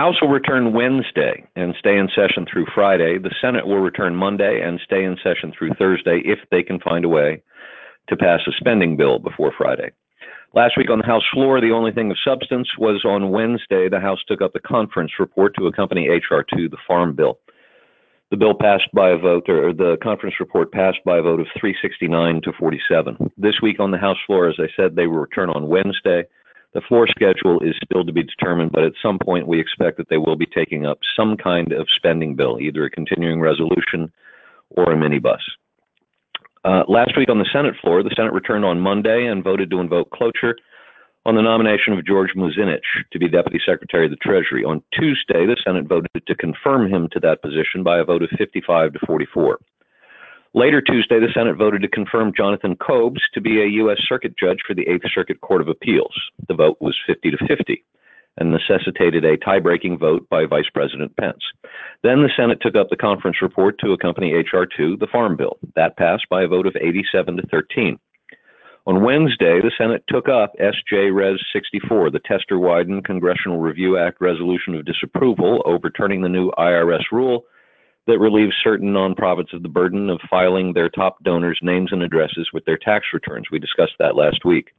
House will return Wednesday and stay in session through Friday. The Senate will return Monday and stay in session through Thursday if they can find a way to pass a spending bill before Friday. Last week on the House floor, the only thing of substance was on Wednesday, the House took up the conference report to accompany H.R. 2, the Farm Bill. The bill passed by a vote, or the conference report passed by a vote of 369 to 47. This week on the House floor, as I said, they will return on Wednesday. The floor schedule is still to be determined, but at some point we expect that they will be taking up some kind of spending bill, either a continuing resolution or a minibus. Uh, last week on the Senate floor, the Senate returned on Monday and voted to invoke cloture on the nomination of George Muzinich to be Deputy Secretary of the Treasury. On Tuesday, the Senate voted to confirm him to that position by a vote of 55 to 44. Later Tuesday, the Senate voted to confirm Jonathan Kobes to be a U.S. Circuit Judge for the Eighth Circuit Court of Appeals. The vote was 50 to 50 and necessitated a tie-breaking vote by Vice President Pence. Then the Senate took up the conference report to accompany H.R. 2, the Farm Bill. That passed by a vote of 87 to 13. On Wednesday, the Senate took up S.J. Res 64, the Tester Wyden Congressional Review Act resolution of disapproval, overturning the new IRS rule that relieves certain nonprofits of the burden of filing their top donors' names and addresses with their tax returns. We discussed that last week.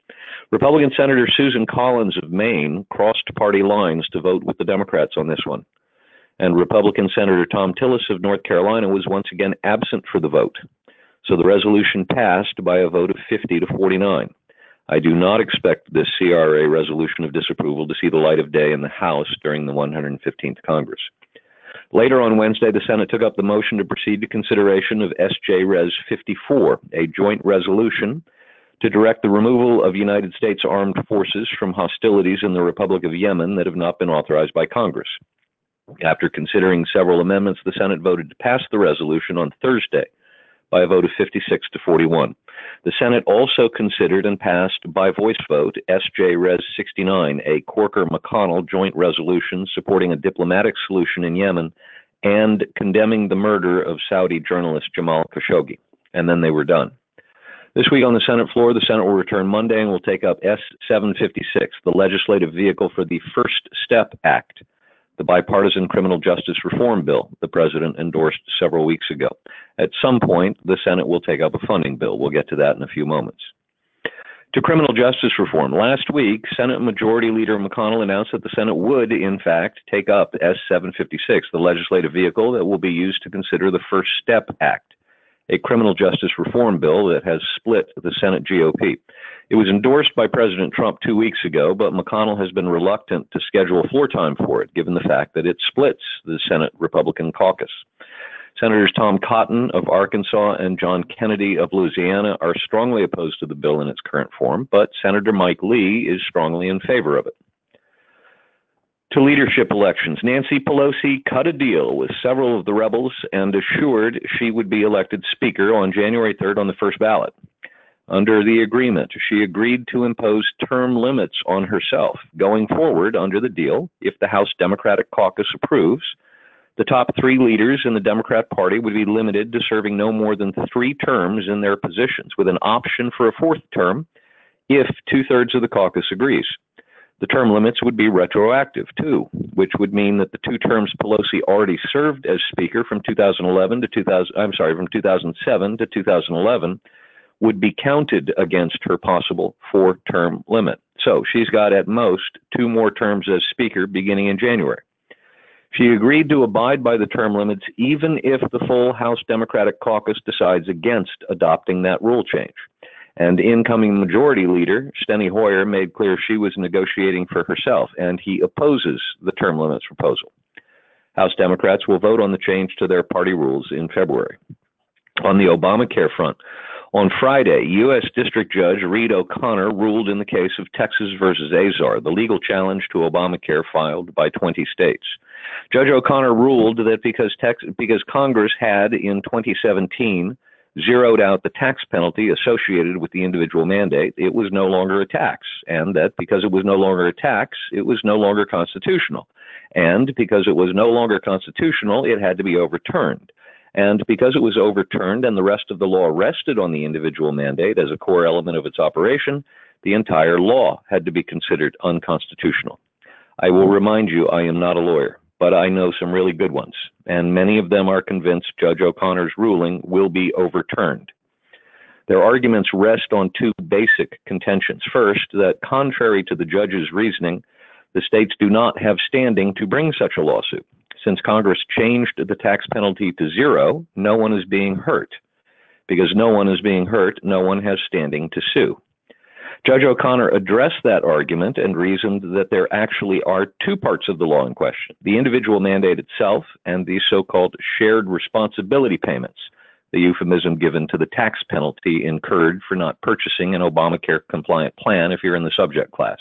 Republican Senator Susan Collins of Maine crossed party lines to vote with the Democrats on this one. And Republican Senator Thom Tillis of North Carolina was once again absent for the vote. So the resolution passed by a vote of 50 to 49. I do not expect this CRA resolution of disapproval to see the light of day in the House during the 115th Congress. Later on Wednesday, the Senate took up the motion to proceed to consideration of SJ Res 54, a joint resolution to direct the removal of United States armed forces from hostilities in the Republic of Yemen that have not been authorized by Congress. After considering several amendments, the Senate voted to pass the resolution on Thursday by a vote of 56 to 41. The Senate also considered and passed by voice vote SJ Res 69, a Corker McConnell joint resolution supporting a diplomatic solution in Yemen and condemning the murder of Saudi journalist Jamal Khashoggi. And then they were done. This week on the Senate floor, the Senate will return Monday and will take up S 756, the legislative vehicle for the First Step Act the bipartisan criminal justice reform bill the president endorsed several weeks ago. At some point, the Senate will take up a funding bill. We'll get to that in a few moments. To criminal justice reform. Last week, Senate Majority Leader McConnell announced that the Senate would, in fact, take up S 756, the legislative vehicle that will be used to consider the First Step Act a criminal justice reform bill that has split the Senate GOP. It was endorsed by President Trump two weeks ago, but McConnell has been reluctant to schedule floor time for it, given the fact that it splits the Senate Republican caucus. Senators Tom Cotton of Arkansas and John Kennedy of Louisiana are strongly opposed to the bill in its current form, but Senator Mike Lee is strongly in favor of it to leadership elections. Nancy Pelosi cut a deal with several of the rebels and assured she would be elected Speaker on January 3rd on the first ballot. Under the agreement, she agreed to impose term limits on herself. Going forward, under the deal, if the House Democratic caucus approves, the top three leaders in the Democrat Party would be limited to serving no more than three terms in their positions, with an option for a fourth term if two thirds of the caucus agrees. The term limits would be retroactive too, which would mean that the two terms Pelosi already served as Speaker from 2011 to 2000, I'm sorry, from 2007 to 2011 would be counted against her possible four term limit. So she's got at most two more terms as Speaker beginning in January. She agreed to abide by the term limits even if the full House Democratic caucus decides against adopting that rule change. And incoming majority leader, Steny Hoyer, made clear she was negotiating for herself, and he opposes the term limits proposal. House Democrats will vote on the change to their party rules in February. On the Obamacare front, on Friday, U.S. District Judge Reed O'Connor ruled in the case of Texas versus Azar, the legal challenge to Obamacare filed by 20 states. Judge O'Connor ruled that because, Tex- because Congress had in 2017 zeroed out the tax penalty associated with the individual mandate, it was no longer a tax. And that because it was no longer a tax, it was no longer constitutional. And because it was no longer constitutional, it had to be overturned. And because it was overturned and the rest of the law rested on the individual mandate as a core element of its operation, the entire law had to be considered unconstitutional. I will remind you, I am not a lawyer, but I know some really good ones, and many of them are convinced Judge O'Connor's ruling will be overturned. Their arguments rest on two basic contentions. First, that contrary to the judge's reasoning, the states do not have standing to bring such a lawsuit. Since Congress changed the tax penalty to zero, no one is being hurt. Because no one is being hurt, no one has standing to sue. Judge O'Connor addressed that argument and reasoned that there actually are two parts of the law in question the individual mandate itself and the so called shared responsibility payments, the euphemism given to the tax penalty incurred for not purchasing an Obamacare compliant plan if you're in the subject class.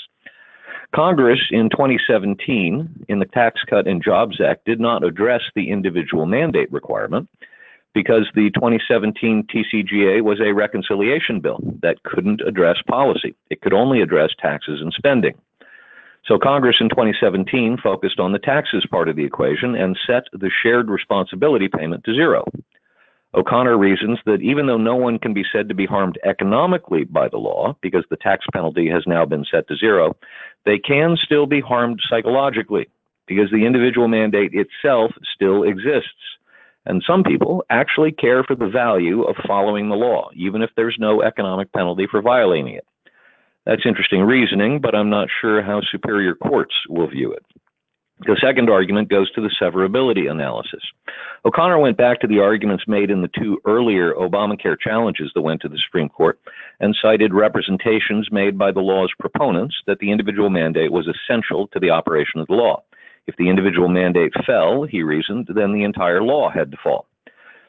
Congress in 2017, in the Tax Cut and Jobs Act, did not address the individual mandate requirement because the 2017 TCJA was a reconciliation bill that couldn't address policy. It could only address taxes and spending. So Congress in 2017 focused on the taxes part of the equation and set the shared responsibility payment to zero. O'Connor reasons that even though no one can be said to be harmed economically by the law, because the tax penalty has now been set to zero, they can still be harmed psychologically, because the individual mandate itself still exists. And some people actually care for the value of following the law, even if there's no economic penalty for violating it. That's interesting reasoning, but I'm not sure how superior courts will view it. The second argument goes to the severability analysis. O'Connor went back to the arguments made in the two earlier Obamacare challenges that went to the Supreme Court and cited representations made by the law's proponents that the individual mandate was essential to the operation of the law. If the individual mandate fell, he reasoned, then the entire law had to fall.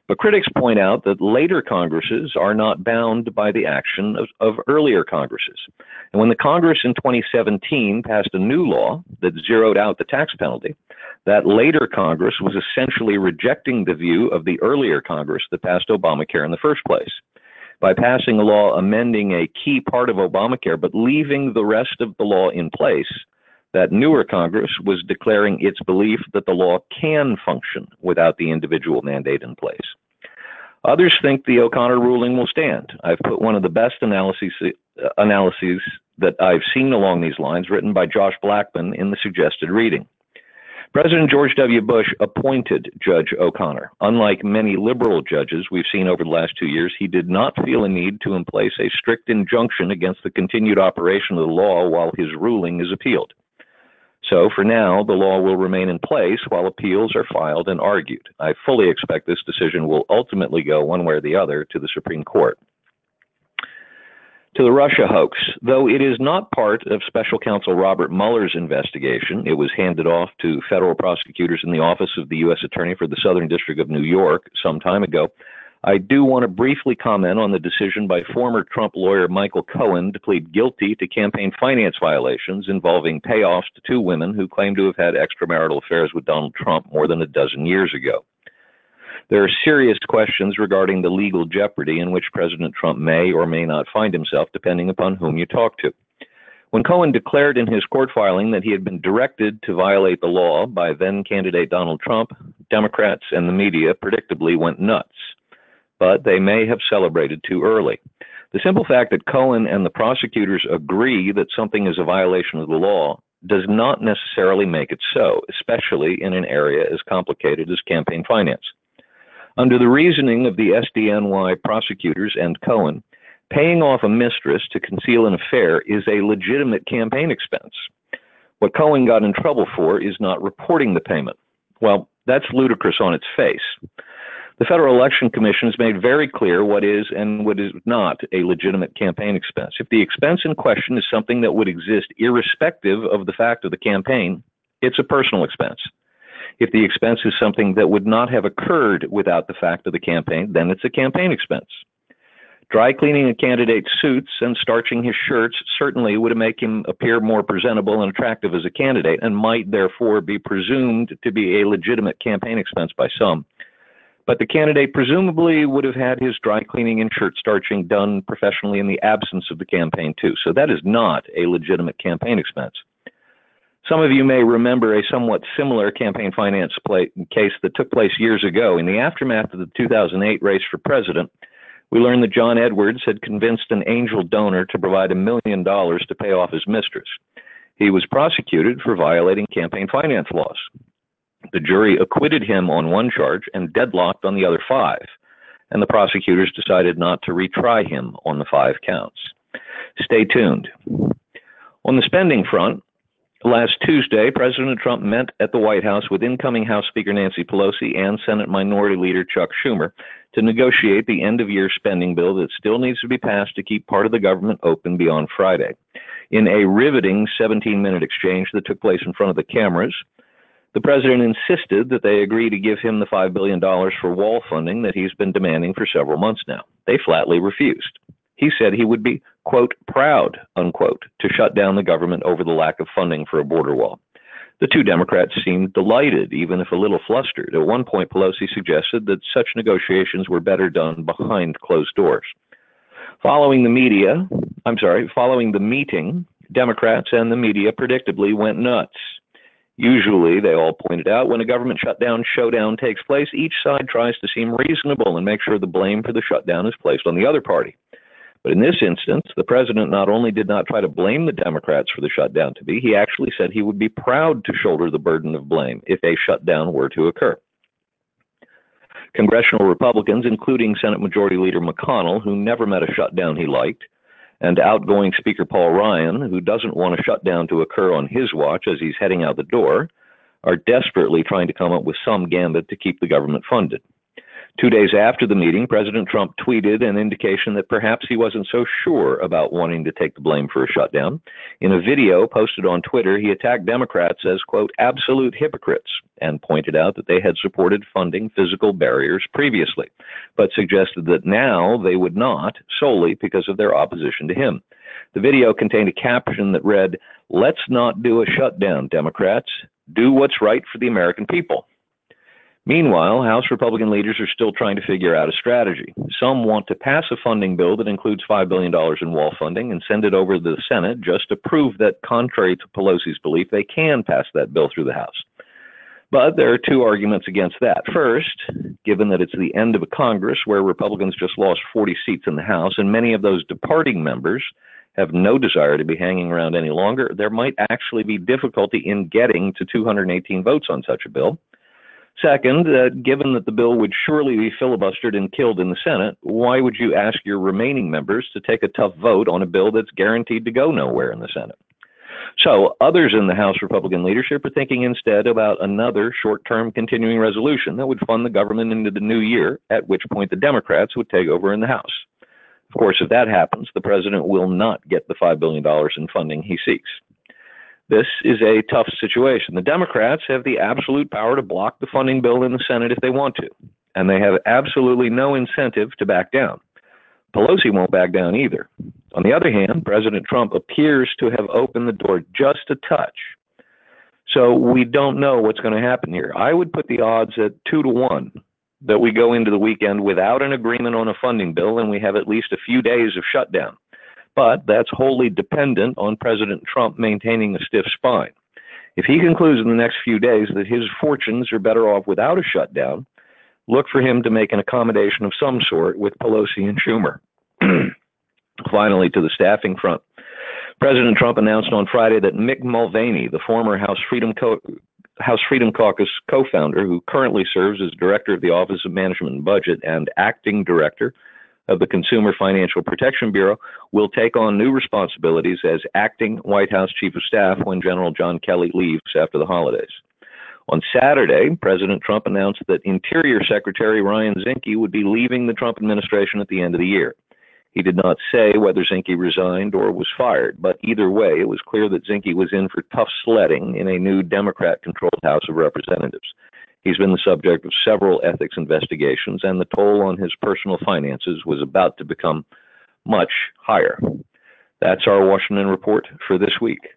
But critics point out that later Congresses are not bound by the action of, of, earlier Congresses. And when the Congress in 2017 passed a new law that zeroed out the tax penalty, that later Congress was essentially rejecting the view of the earlier Congress that passed Obamacare in the first place. By passing a law amending a key part of Obamacare but leaving the rest of the law in place, that newer Congress was declaring its belief that the law can function without the individual mandate in place. Others think the O'Connor ruling will stand. I've put one of the best analyses, uh, analyses that I've seen along these lines written by Josh Blackman in the suggested reading. President George W. Bush appointed Judge O'Connor. Unlike many liberal judges we've seen over the last two years, he did not feel a need to place a strict injunction against the continued operation of the law while his ruling is appealed. So for now, the law will remain in place while appeals are filed and argued. I fully expect this decision will ultimately go one way or the other to the Supreme Court to the Russia hoax. Though it is not part of Special Counsel Robert Mueller's investigation, it was handed off to federal prosecutors in the Office of the U.S. Attorney for the Southern District of New York some time ago. I do want to briefly comment on the decision by former Trump lawyer Michael Cohen to plead guilty to campaign finance violations involving payoffs to two women who claim to have had extramarital affairs with Donald Trump more than a dozen years ago. There are serious questions regarding the legal jeopardy in which President Trump may or may not find himself, depending upon whom you talk to. When Cohen declared in his court filing that he had been directed to violate the law by then candidate Donald Trump, Democrats and the media predictably went nuts. But they may have celebrated too early. The simple fact that Cohen and the prosecutors agree that something is a violation of the law does not necessarily make it so, especially in an area as complicated as campaign finance. Under the reasoning of the SDNY prosecutors and Cohen, paying off a mistress to conceal an affair is a legitimate campaign expense. What Cohen got in trouble for is not reporting the payment. Well, that's ludicrous on its face. The Federal Election Commission has made very clear what is and what is not a legitimate campaign expense. If the expense in question is something that would exist irrespective of the fact of the campaign, it's a personal expense. If the expense is something that would not have occurred without the fact of the campaign, then it's a campaign expense. Dry cleaning a candidate's suits and starching his shirts certainly would make him appear more presentable and attractive as a candidate and might therefore be presumed to be a legitimate campaign expense by some. But the candidate presumably would have had his dry cleaning and shirt starching done professionally in the absence of the campaign, too. So that is not a legitimate campaign expense. Some of you may remember a somewhat similar campaign finance play, case that took place years ago. In the aftermath of the 2008 race for president, we learned that John Edwards had convinced an angel donor to provide a million dollars to pay off his mistress. he was prosecuted for violating campaign finance laws. The jury acquitted him on one charge and deadlocked on the other five, and the prosecutors decided not to retry him on the five counts. Stay tuned. On the spending front, last Tuesday, President Trump met at the White House with incoming House Speaker Nancy Pelosi and Senate Minority Leader Chuck Schumer to negotiate the end of year spending bill that still needs to be passed to keep part of the government open beyond Friday. In a riveting 17 minute exchange that took place in front of the cameras, the president insisted that they agree to give him the $5 billion for wall funding that he's been demanding for several months now. They flatly refused. He said he would be, quote, proud, unquote, to shut down the government over the lack of funding for a border wall. The two Democrats seemed delighted, even if a little flustered. At one point, Pelosi suggested that such negotiations were better done behind closed doors. Following the media, I'm sorry, following the meeting, Democrats and the media predictably went nuts. Usually, they all pointed out, when a government shutdown showdown takes place, each side tries to seem reasonable and make sure the blame for the shutdown is placed on the other party. But in this instance, the president not only did not try to blame the Democrats for the shutdown to be, he actually said he would be proud to shoulder the burden of blame if a shutdown were to occur. Congressional Republicans, including Senate Majority Leader McConnell, who never met a shutdown he liked, and outgoing Speaker Paul Ryan, who doesn't want a shutdown to occur on his watch as he's heading out the door, are desperately trying to come up with some gambit to keep the government funded. Two days after the meeting, President Trump tweeted an indication that perhaps he wasn't so sure about wanting to take the blame for a shutdown. In a video posted on Twitter, he attacked Democrats as, quote, absolute hypocrites and pointed out that they had supported funding physical barriers previously, but suggested that now they would not solely because of their opposition to him. The video contained a caption that read, Let's not do a shutdown, Democrats. Do what's right for the American people. Meanwhile, House Republican leaders are still trying to figure out a strategy. Some want to pass a funding bill that includes $5 billion in wall funding and send it over to the Senate just to prove that, contrary to Pelosi's belief, they can pass that bill through the House. But there are two arguments against that. First, given that it's the end of a Congress where Republicans just lost 40 seats in the House and many of those departing members have no desire to be hanging around any longer, there might actually be difficulty in getting to 218 votes on such a bill. Second, uh, given that the bill would surely be filibustered and killed in the Senate, why would you ask your remaining members to take a tough vote on a bill that's guaranteed to go nowhere in the Senate? So, others in the House Republican leadership are thinking instead about another short term continuing resolution that would fund the government into the new year, at which point the Democrats would take over in the House. Of course, if that happens, the president will not get the $5 billion in funding he seeks. This is a tough situation. The Democrats have the absolute power to block the funding bill in the Senate if they want to, and they have absolutely no incentive to back down. Pelosi won't back down either. On the other hand, President Trump appears to have opened the door just a touch. So we don't know what's going to happen here. I would put the odds at two to one that we go into the weekend without an agreement on a funding bill and we have at least a few days of shutdown but that's wholly dependent on President Trump maintaining a stiff spine. If he concludes in the next few days that his fortunes are better off without a shutdown, look for him to make an accommodation of some sort with Pelosi and Schumer. Finally, to the staffing front. President Trump announced on Friday that Mick Mulvaney, the former House Freedom, Co- House Freedom Caucus co founder, who currently serves as director of the Office of Management and Budget and acting director of the Consumer Financial Protection Bureau will take on new responsibilities as acting White House Chief of Staff when General John Kelly leaves after the holidays. On Saturday, President Trump announced that Interior Secretary Ryan Zinke would be leaving the Trump administration at the end of the year. He did not say whether Zinke resigned or was fired, but either way, it was clear that Zinke was in for tough sledding in a new Democrat controlled House of Representatives. He's been the subject of several ethics investigations, and the toll on his personal finances was about to become much higher. That's our Washington report for this week.